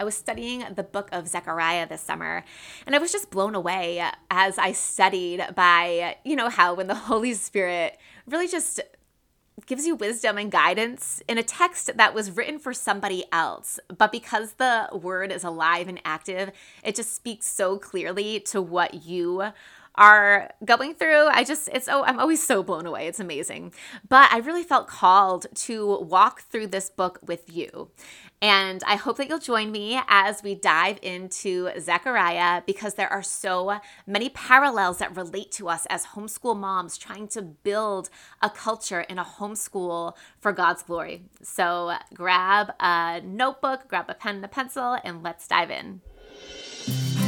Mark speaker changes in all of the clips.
Speaker 1: I was studying the book of Zechariah this summer, and I was just blown away as I studied by, you know, how when the Holy Spirit really just gives you wisdom and guidance in a text that was written for somebody else. But because the word is alive and active, it just speaks so clearly to what you are going through. I just, it's, oh, I'm always so blown away. It's amazing. But I really felt called to walk through this book with you. And I hope that you'll join me as we dive into Zechariah because there are so many parallels that relate to us as homeschool moms trying to build a culture in a homeschool for God's glory. So grab a notebook, grab a pen and a pencil, and let's dive in.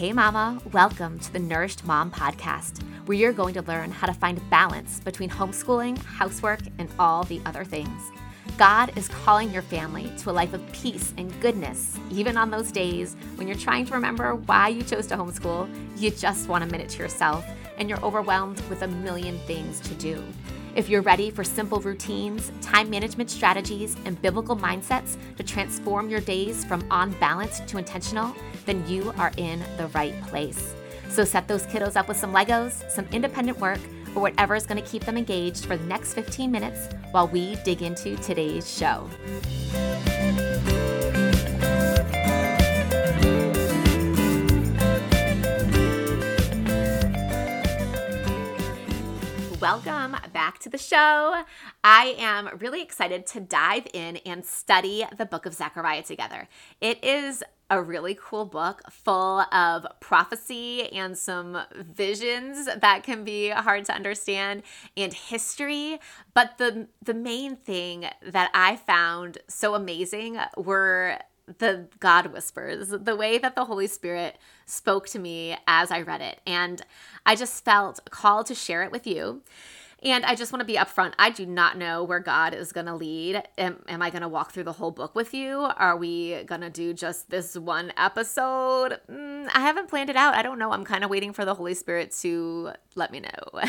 Speaker 1: Hey, Mama, welcome to the Nourished Mom Podcast, where you're going to learn how to find balance between homeschooling, housework, and all the other things. God is calling your family to a life of peace and goodness, even on those days when you're trying to remember why you chose to homeschool, you just want a minute to yourself, and you're overwhelmed with a million things to do. If you're ready for simple routines, time management strategies, and biblical mindsets to transform your days from on balance to intentional, then you are in the right place. So set those kiddos up with some Legos, some independent work, or whatever is going to keep them engaged for the next 15 minutes while we dig into today's show. Welcome the show. I am really excited to dive in and study the book of Zechariah together. It is a really cool book full of prophecy and some visions that can be hard to understand and history but the the main thing that i found so amazing were the God whispers, the way that the Holy Spirit spoke to me as I read it. And I just felt called to share it with you. And I just want to be upfront. I do not know where God is going to lead. Am, am I going to walk through the whole book with you? Are we going to do just this one episode? Mm, I haven't planned it out. I don't know. I'm kind of waiting for the Holy Spirit to let me know.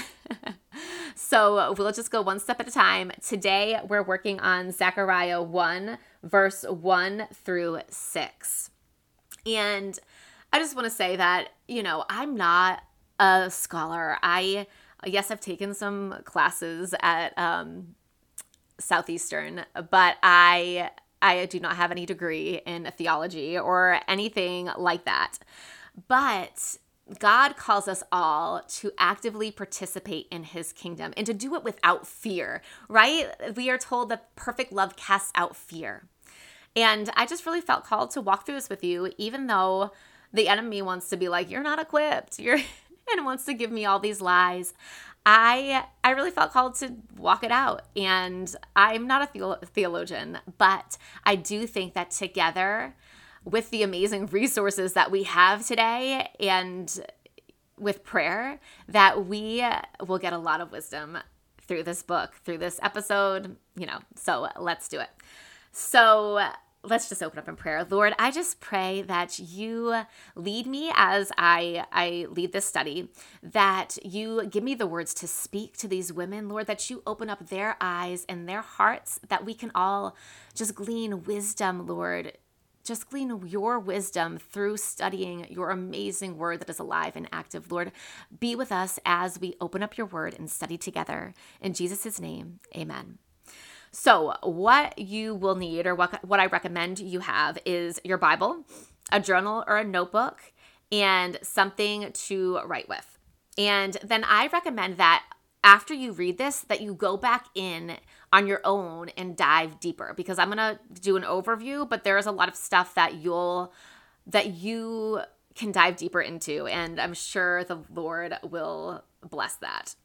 Speaker 1: so we'll just go one step at a time. Today, we're working on Zechariah 1, verse 1 through 6. And I just want to say that, you know, I'm not a scholar. I yes, I've taken some classes at um, Southeastern, but I I do not have any degree in theology or anything like that. But God calls us all to actively participate in his kingdom and to do it without fear, right? We are told that perfect love casts out fear. And I just really felt called to walk through this with you, even though the enemy wants to be like, you're not equipped. You're and wants to give me all these lies. I I really felt called to walk it out and I'm not a theologian, but I do think that together with the amazing resources that we have today and with prayer that we will get a lot of wisdom through this book, through this episode, you know. So let's do it. So let's just open up in prayer. Lord, I just pray that you lead me as I I lead this study, that you give me the words to speak to these women, Lord, that you open up their eyes and their hearts that we can all just glean wisdom, Lord. Just glean your wisdom through studying your amazing word that is alive and active. Lord, be with us as we open up your word and study together. In Jesus' name, amen. So, what you will need, or what, what I recommend you have, is your Bible, a journal or a notebook, and something to write with. And then I recommend that after you read this that you go back in on your own and dive deeper because I'm going to do an overview but there is a lot of stuff that you'll that you can dive deeper into and I'm sure the Lord will bless that.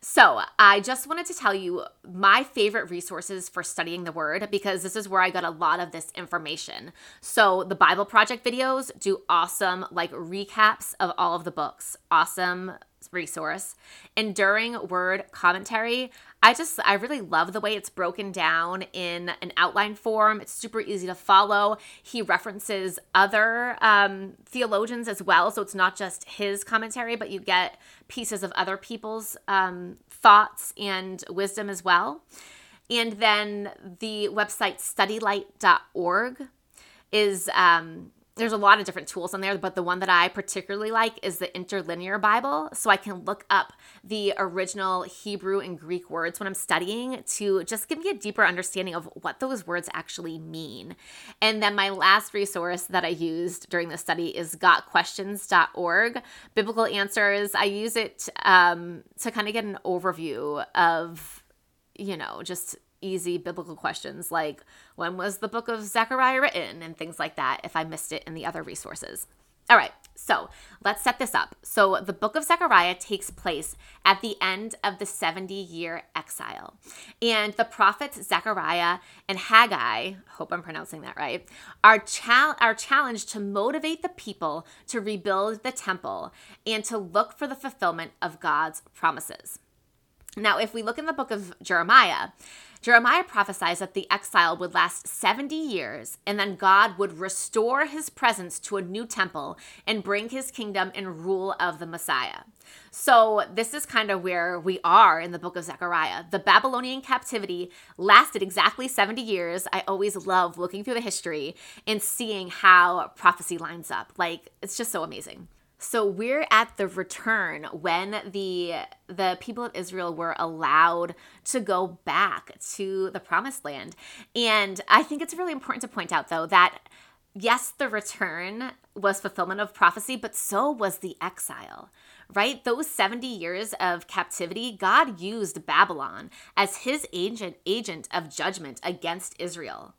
Speaker 1: So, I just wanted to tell you my favorite resources for studying the word because this is where I got a lot of this information. So, the Bible Project videos do awesome, like recaps of all of the books. Awesome resource. Enduring Word Commentary. I just, I really love the way it's broken down in an outline form. It's super easy to follow. He references other um, theologians as well. So it's not just his commentary, but you get pieces of other people's um, thoughts and wisdom as well. And then the website studylight.org is um, there's a lot of different tools on there, but the one that I particularly like is the interlinear Bible. So I can look up the original Hebrew and Greek words when I'm studying to just give me a deeper understanding of what those words actually mean. And then my last resource that I used during the study is gotquestions.org, biblical answers. I use it um, to kind of get an overview of, you know, just easy biblical questions like when was the book of Zechariah written and things like that if I missed it in the other resources. All right, so let's set this up. So, the book of Zechariah takes place at the end of the 70 year exile. And the prophets Zechariah and Haggai, hope I'm pronouncing that right, are, chal- are challenged to motivate the people to rebuild the temple and to look for the fulfillment of God's promises. Now, if we look in the book of Jeremiah, Jeremiah prophesies that the exile would last 70 years and then God would restore his presence to a new temple and bring his kingdom and rule of the Messiah. So, this is kind of where we are in the book of Zechariah. The Babylonian captivity lasted exactly 70 years. I always love looking through the history and seeing how prophecy lines up. Like, it's just so amazing. So we're at the return when the the people of Israel were allowed to go back to the promised land. And I think it's really important to point out though that yes, the return was fulfillment of prophecy, but so was the exile. Right? Those 70 years of captivity, God used Babylon as his agent agent of judgment against Israel.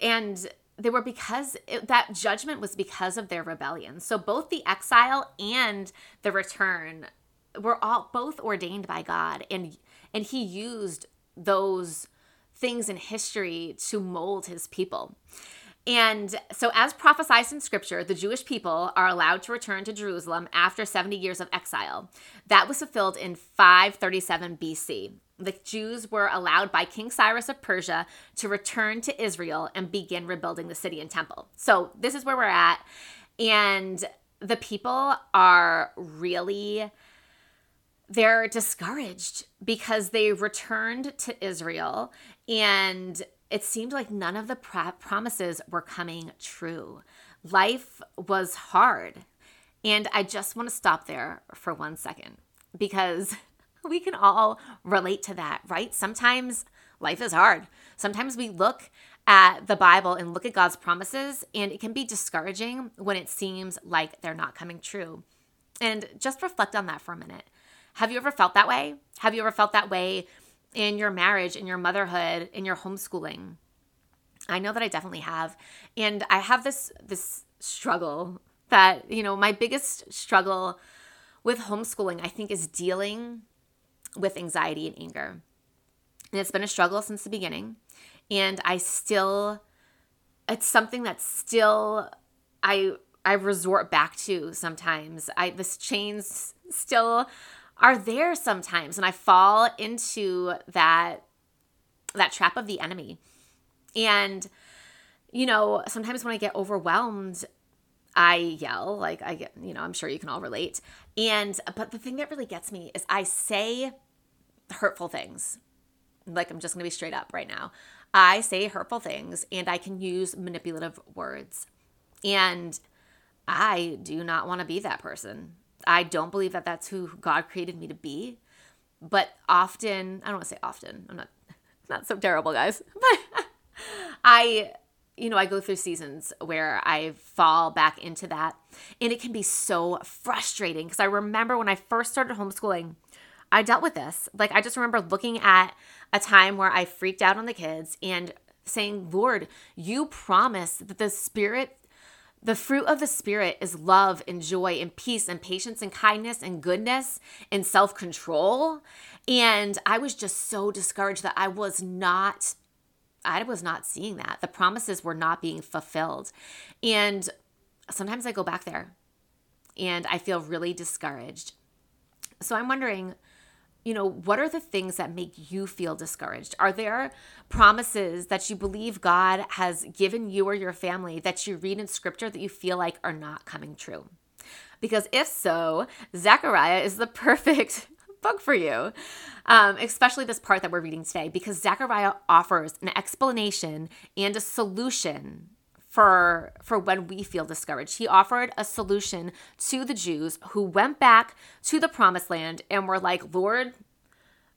Speaker 1: And they were because it, that judgment was because of their rebellion. So both the exile and the return were all both ordained by God and and he used those things in history to mold his people. And so, as prophesied in scripture, the Jewish people are allowed to return to Jerusalem after 70 years of exile. That was fulfilled in 537 BC the Jews were allowed by King Cyrus of Persia to return to Israel and begin rebuilding the city and temple. So, this is where we're at. And the people are really they're discouraged because they returned to Israel and it seemed like none of the promises were coming true. Life was hard. And I just want to stop there for one second because we can all relate to that, right? Sometimes life is hard. Sometimes we look at the Bible and look at God's promises, and it can be discouraging when it seems like they're not coming true. And just reflect on that for a minute. Have you ever felt that way? Have you ever felt that way in your marriage, in your motherhood, in your homeschooling? I know that I definitely have. And I have this this struggle that, you know, my biggest struggle with homeschooling, I think, is dealing with anxiety and anger. And it's been a struggle since the beginning. And I still, it's something that still I I resort back to sometimes. I this chains still are there sometimes and I fall into that that trap of the enemy. And you know, sometimes when I get overwhelmed, I yell, like I get, you know, I'm sure you can all relate. And but the thing that really gets me is I say hurtful things. Like, I'm just going to be straight up right now. I say hurtful things and I can use manipulative words. And I do not want to be that person. I don't believe that that's who God created me to be. But often, I don't want to say often, I'm not not so terrible, guys. But I you know, I go through seasons where I fall back into that. And it can be so frustrating because I remember when I first started homeschooling, I dealt with this. Like, I just remember looking at a time where I freaked out on the kids and saying, Lord, you promised that the spirit The fruit of the Spirit is love and joy and peace and patience and kindness and goodness and self control. And I was just so discouraged that I was not. I was not seeing that. The promises were not being fulfilled. And sometimes I go back there and I feel really discouraged. So I'm wondering, you know, what are the things that make you feel discouraged? Are there promises that you believe God has given you or your family that you read in scripture that you feel like are not coming true? Because if so, Zechariah is the perfect book for you, um, especially this part that we're reading today, because Zechariah offers an explanation and a solution for for when we feel discouraged. He offered a solution to the Jews who went back to the promised land and were like, "Lord,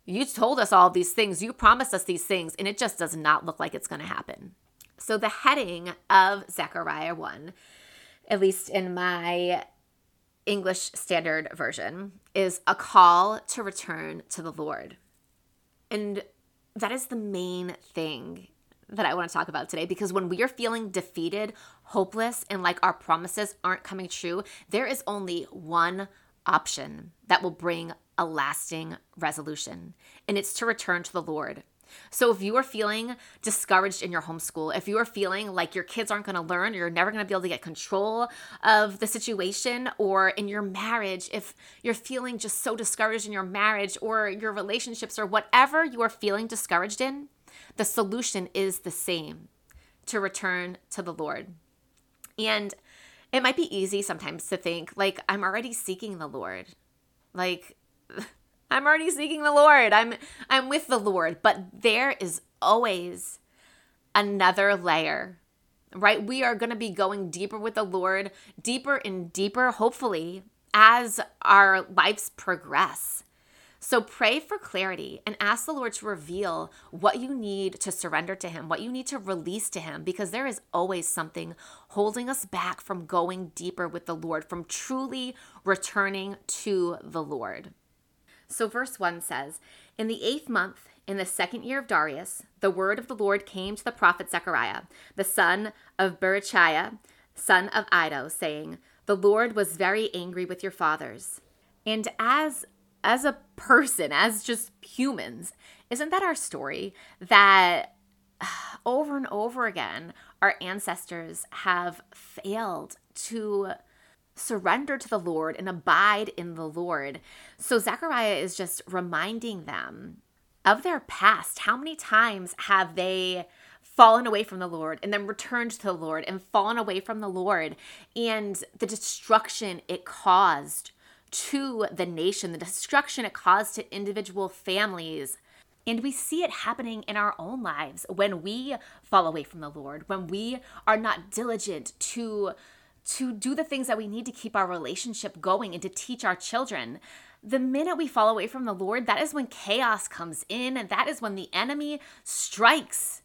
Speaker 1: you told us all these things. You promised us these things, and it just does not look like it's going to happen." So the heading of Zechariah 1, at least in my English Standard Version, is a call to return to the Lord. And that is the main thing that I want to talk about today because when we are feeling defeated, hopeless, and like our promises aren't coming true, there is only one option that will bring a lasting resolution, and it's to return to the Lord. So if you are feeling discouraged in your homeschool, if you are feeling like your kids aren't going to learn, you're never going to be able to get control of the situation, or in your marriage, if you're feeling just so discouraged in your marriage or your relationships or whatever you are feeling discouraged in, the solution is the same to return to the Lord. And it might be easy sometimes to think, like, I'm already seeking the Lord. Like, I'm already seeking the Lord. I'm I'm with the Lord, but there is always another layer. Right? We are going to be going deeper with the Lord, deeper and deeper hopefully as our lives progress. So pray for clarity and ask the Lord to reveal what you need to surrender to Him, what you need to release to Him, because there is always something holding us back from going deeper with the Lord, from truly returning to the Lord. So, verse 1 says, In the eighth month, in the second year of Darius, the word of the Lord came to the prophet Zechariah, the son of Berechiah, son of Iddo, saying, The Lord was very angry with your fathers. And as as a person, as just humans, isn't that our story? That over and over again, our ancestors have failed to surrender to the Lord and abide in the Lord. So Zechariah is just reminding them of their past. How many times have they fallen away from the Lord and then returned to the Lord and fallen away from the Lord and the destruction it caused to the nation, the destruction it caused to individual families. And we see it happening in our own lives when we fall away from the Lord, when we are not diligent to to do the things that we need to keep our relationship going and to teach our children. The minute we fall away from the Lord, that is when chaos comes in and that is when the enemy strikes.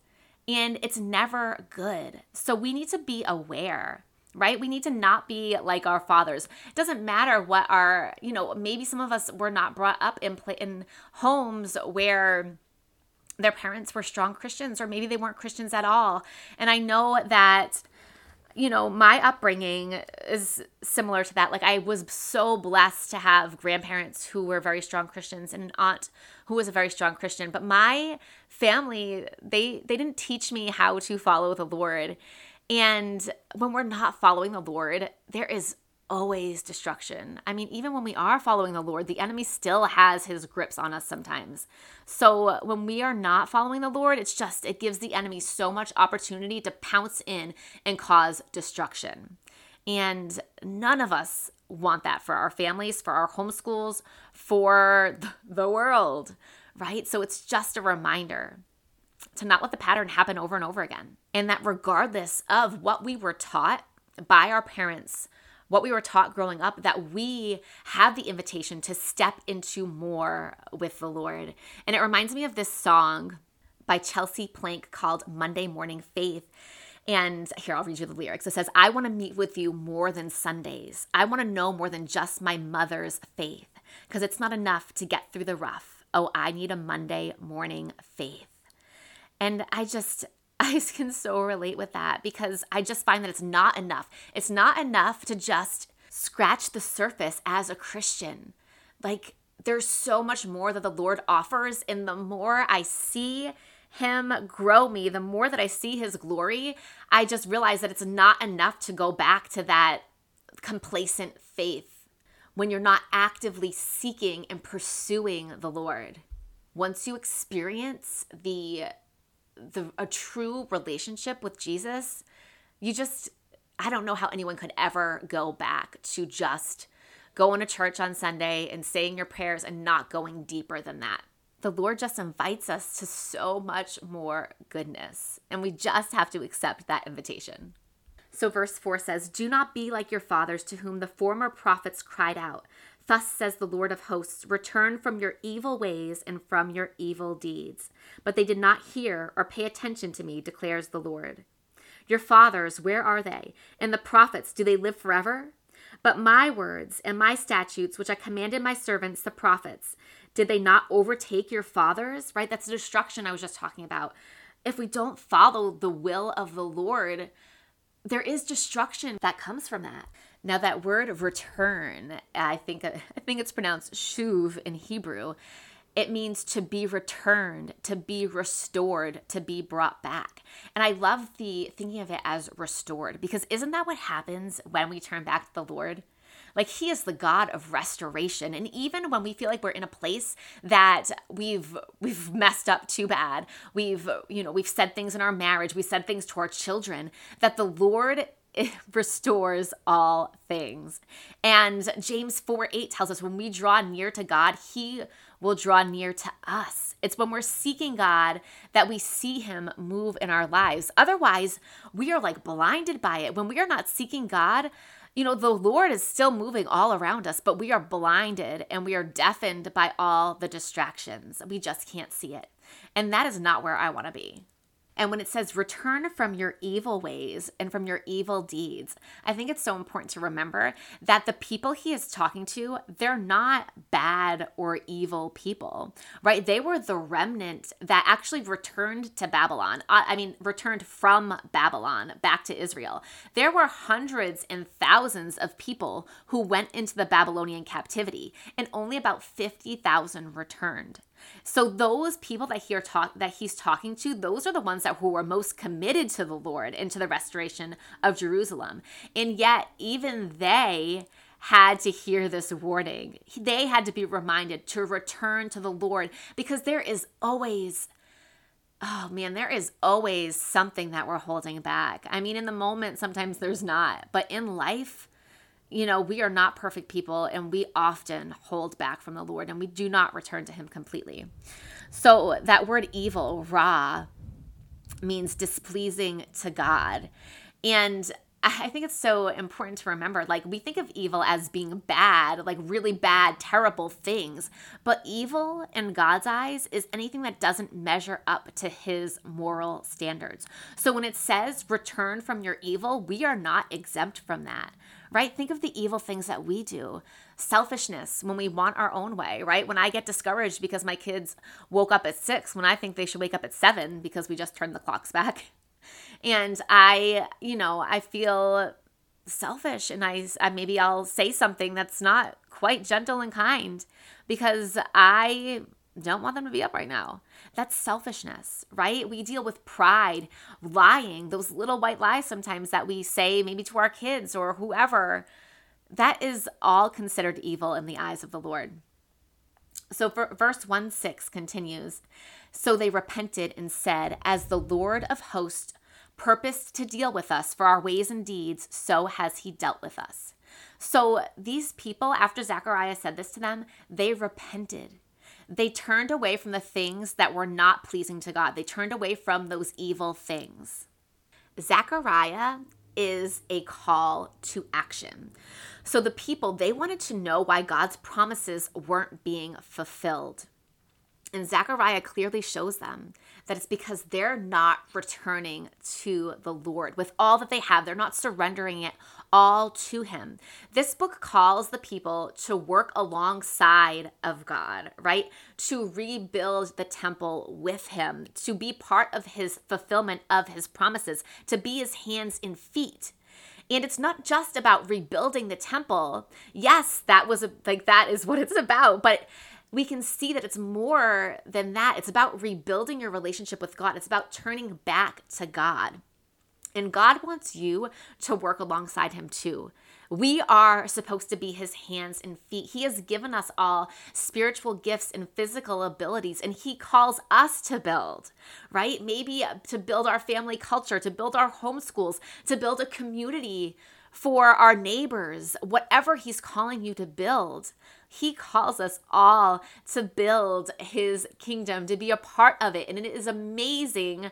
Speaker 1: And it's never good. So we need to be aware right? We need to not be like our fathers. It doesn't matter what our, you know, maybe some of us were not brought up in in homes where their parents were strong Christians or maybe they weren't Christians at all. And I know that you know, my upbringing is similar to that. Like I was so blessed to have grandparents who were very strong Christians and an aunt who was a very strong Christian, but my family, they they didn't teach me how to follow the Lord. And when we're not following the Lord, there is always destruction. I mean, even when we are following the Lord, the enemy still has his grips on us sometimes. So when we are not following the Lord, it's just, it gives the enemy so much opportunity to pounce in and cause destruction. And none of us want that for our families, for our homeschools, for the world, right? So it's just a reminder to not let the pattern happen over and over again. And that regardless of what we were taught by our parents, what we were taught growing up, that we have the invitation to step into more with the Lord. And it reminds me of this song by Chelsea Plank called Monday Morning Faith. And here, I'll read you the lyrics. It says, I want to meet with you more than Sundays. I want to know more than just my mother's faith, because it's not enough to get through the rough. Oh, I need a Monday morning faith. And I just, I can so relate with that because I just find that it's not enough. It's not enough to just scratch the surface as a Christian. Like, there's so much more that the Lord offers. And the more I see Him grow me, the more that I see His glory, I just realize that it's not enough to go back to that complacent faith when you're not actively seeking and pursuing the Lord. Once you experience the the a true relationship with Jesus, you just I don't know how anyone could ever go back to just going to church on Sunday and saying your prayers and not going deeper than that. The Lord just invites us to so much more goodness, and we just have to accept that invitation. So, verse 4 says, Do not be like your fathers to whom the former prophets cried out. Thus says the Lord of hosts, Return from your evil ways and from your evil deeds. But they did not hear or pay attention to me, declares the Lord. Your fathers, where are they? And the prophets, do they live forever? But my words and my statutes, which I commanded my servants, the prophets, did they not overtake your fathers? Right? That's the destruction I was just talking about. If we don't follow the will of the Lord, there is destruction that comes from that. Now that word return, I think uh, I think it's pronounced shuv in Hebrew. It means to be returned, to be restored, to be brought back. And I love the thinking of it as restored because isn't that what happens when we turn back to the Lord? Like he is the God of restoration. And even when we feel like we're in a place that we've we've messed up too bad, we've you know, we've said things in our marriage, we said things to our children, that the Lord restores all things. And James 4 8 tells us when we draw near to God, He will draw near to us. It's when we're seeking God that we see Him move in our lives. Otherwise, we are like blinded by it. When we are not seeking God, you know, the Lord is still moving all around us, but we are blinded and we are deafened by all the distractions. We just can't see it. And that is not where I want to be. And when it says return from your evil ways and from your evil deeds, I think it's so important to remember that the people he is talking to, they're not bad or evil people, right? They were the remnant that actually returned to Babylon. Uh, I mean, returned from Babylon back to Israel. There were hundreds and thousands of people who went into the Babylonian captivity, and only about 50,000 returned. So those people that he talk that he's talking to, those are the ones that who are most committed to the Lord and to the restoration of Jerusalem. And yet even they had to hear this warning. They had to be reminded to return to the Lord because there is always oh man, there is always something that we're holding back. I mean, in the moment, sometimes there's not, but in life, you know, we are not perfect people and we often hold back from the Lord and we do not return to Him completely. So, that word evil, ra, means displeasing to God. And I think it's so important to remember like, we think of evil as being bad, like really bad, terrible things. But evil in God's eyes is anything that doesn't measure up to his moral standards. So when it says return from your evil, we are not exempt from that right? Think of the evil things that we do. Selfishness when we want our own way, right? When I get discouraged because my kids woke up at six when I think they should wake up at seven because we just turned the clocks back. And I, you know, I feel selfish and I, I maybe I'll say something that's not quite gentle and kind because I don't want them to be up right now. That's selfishness, right? We deal with pride, lying, those little white lies sometimes that we say maybe to our kids or whoever. That is all considered evil in the eyes of the Lord. So verse 1 6 continues So they repented and said, As the Lord of hosts purposed to deal with us for our ways and deeds, so has he dealt with us. So these people, after Zechariah said this to them, they repented they turned away from the things that were not pleasing to God. They turned away from those evil things. Zechariah is a call to action. So the people, they wanted to know why God's promises weren't being fulfilled. And Zechariah clearly shows them that it's because they're not returning to the Lord with all that they have. They're not surrendering it all to Him. This book calls the people to work alongside of God, right? To rebuild the temple with Him, to be part of His fulfillment of His promises, to be His hands and feet. And it's not just about rebuilding the temple. Yes, that was a, like that is what it's about, but we can see that it's more than that. It's about rebuilding your relationship with God. It's about turning back to God. And God wants you to work alongside Him too. We are supposed to be His hands and feet. He has given us all spiritual gifts and physical abilities, and He calls us to build, right? Maybe to build our family culture, to build our homeschools, to build a community for our neighbors, whatever He's calling you to build. He calls us all to build His kingdom, to be a part of it. And it is amazing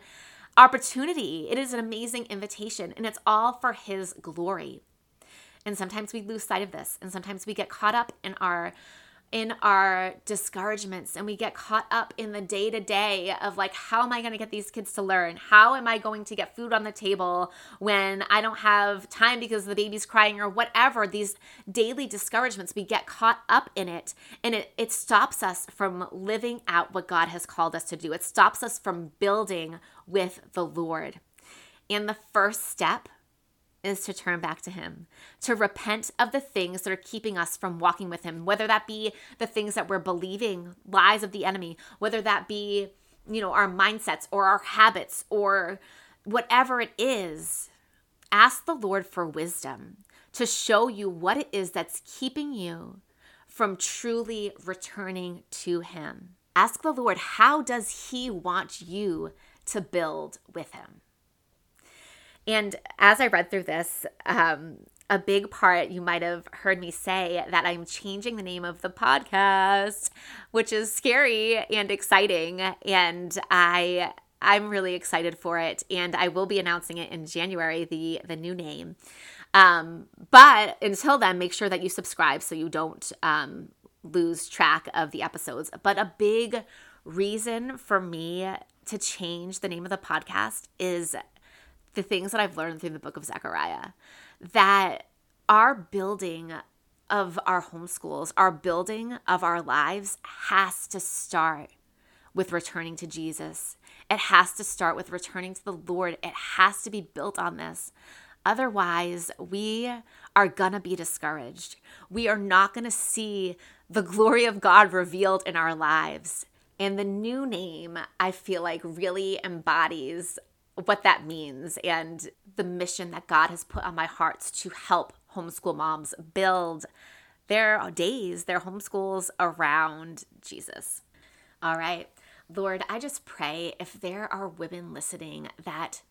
Speaker 1: opportunity. It is an amazing invitation, and it's all for His glory. And sometimes we lose sight of this, and sometimes we get caught up in our in our discouragements and we get caught up in the day to day of like, how am I going to get these kids to learn? How am I going to get food on the table when I don't have time because the baby's crying or whatever? These daily discouragements, we get caught up in it and it, it stops us from living out what God has called us to do. It stops us from building with the Lord. And the first step is to turn back to Him, to repent of the things that are keeping us from walking with Him, whether that be the things that we're believing, lies of the enemy, whether that be, you know, our mindsets or our habits or whatever it is. Ask the Lord for wisdom to show you what it is that's keeping you from truly returning to Him. Ask the Lord, how does He want you to build with Him? And as I read through this, um, a big part you might have heard me say that I'm changing the name of the podcast, which is scary and exciting. And I I'm really excited for it, and I will be announcing it in January the the new name. Um, but until then, make sure that you subscribe so you don't um, lose track of the episodes. But a big reason for me to change the name of the podcast is the things that I've learned through the book of Zechariah that our building of our homeschools, our building of our lives has to start with returning to Jesus. It has to start with returning to the Lord. It has to be built on this. Otherwise, we are going to be discouraged. We are not going to see the glory of God revealed in our lives. And the new name, I feel like, really embodies what that means and the mission that God has put on my heart to help homeschool moms build their days, their homeschools around Jesus. All right. Lord, I just pray if there are women listening that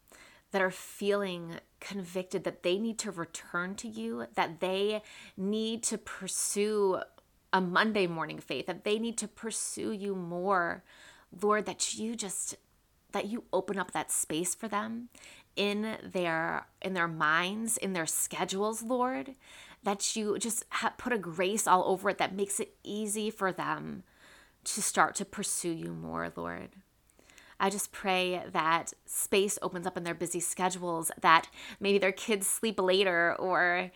Speaker 1: that are feeling convicted that they need to return to you, that they need to pursue a Monday morning faith, that they need to pursue you more. Lord, that you just that you open up that space for them in their in their minds in their schedules lord that you just ha- put a grace all over it that makes it easy for them to start to pursue you more lord. I just pray that space opens up in their busy schedules, that maybe their kids sleep later or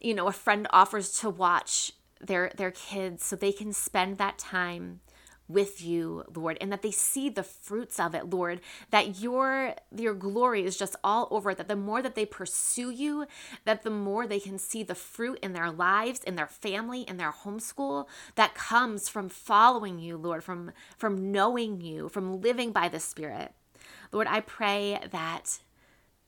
Speaker 1: you know a friend offers to watch their their kids so they can spend that time with you, Lord, and that they see the fruits of it, Lord, that your your glory is just all over it, that the more that they pursue you, that the more they can see the fruit in their lives, in their family, in their homeschool that comes from following you, Lord, from from knowing you, from living by the Spirit. Lord, I pray that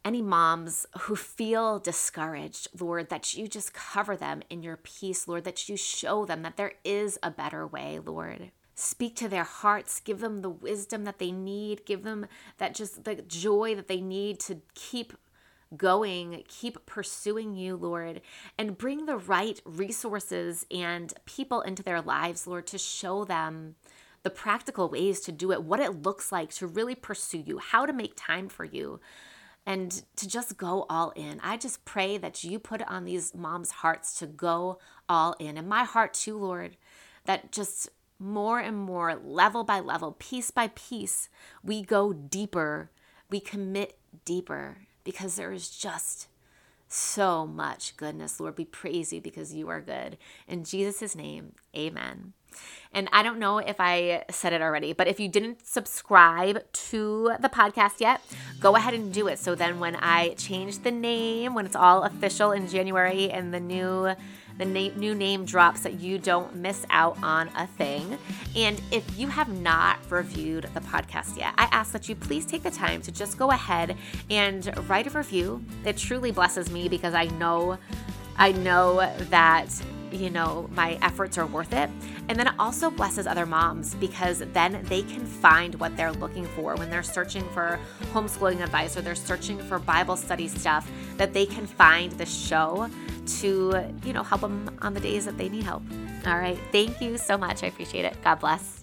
Speaker 1: any moms who feel discouraged, Lord, that you just cover them in your peace, Lord, that you show them that there is a better way, Lord. Speak to their hearts, give them the wisdom that they need, give them that just the joy that they need to keep going, keep pursuing you, Lord, and bring the right resources and people into their lives, Lord, to show them the practical ways to do it, what it looks like to really pursue you, how to make time for you, and to just go all in. I just pray that you put on these moms' hearts to go all in, and my heart too, Lord, that just more and more, level by level, piece by piece, we go deeper, we commit deeper because there is just so much goodness. Lord, we praise you because you are good. In Jesus' name, amen. And I don't know if I said it already, but if you didn't subscribe to the podcast yet, go ahead and do it. So then when I change the name, when it's all official in January and the new the new name drops that you don't miss out on a thing. And if you have not reviewed the podcast yet, I ask that you please take the time to just go ahead and write a review. It truly blesses me because I know I know that you know, my efforts are worth it. And then it also blesses other moms because then they can find what they're looking for when they're searching for homeschooling advice or they're searching for Bible study stuff, that they can find the show to, you know, help them on the days that they need help. All right. Thank you so much. I appreciate it. God bless.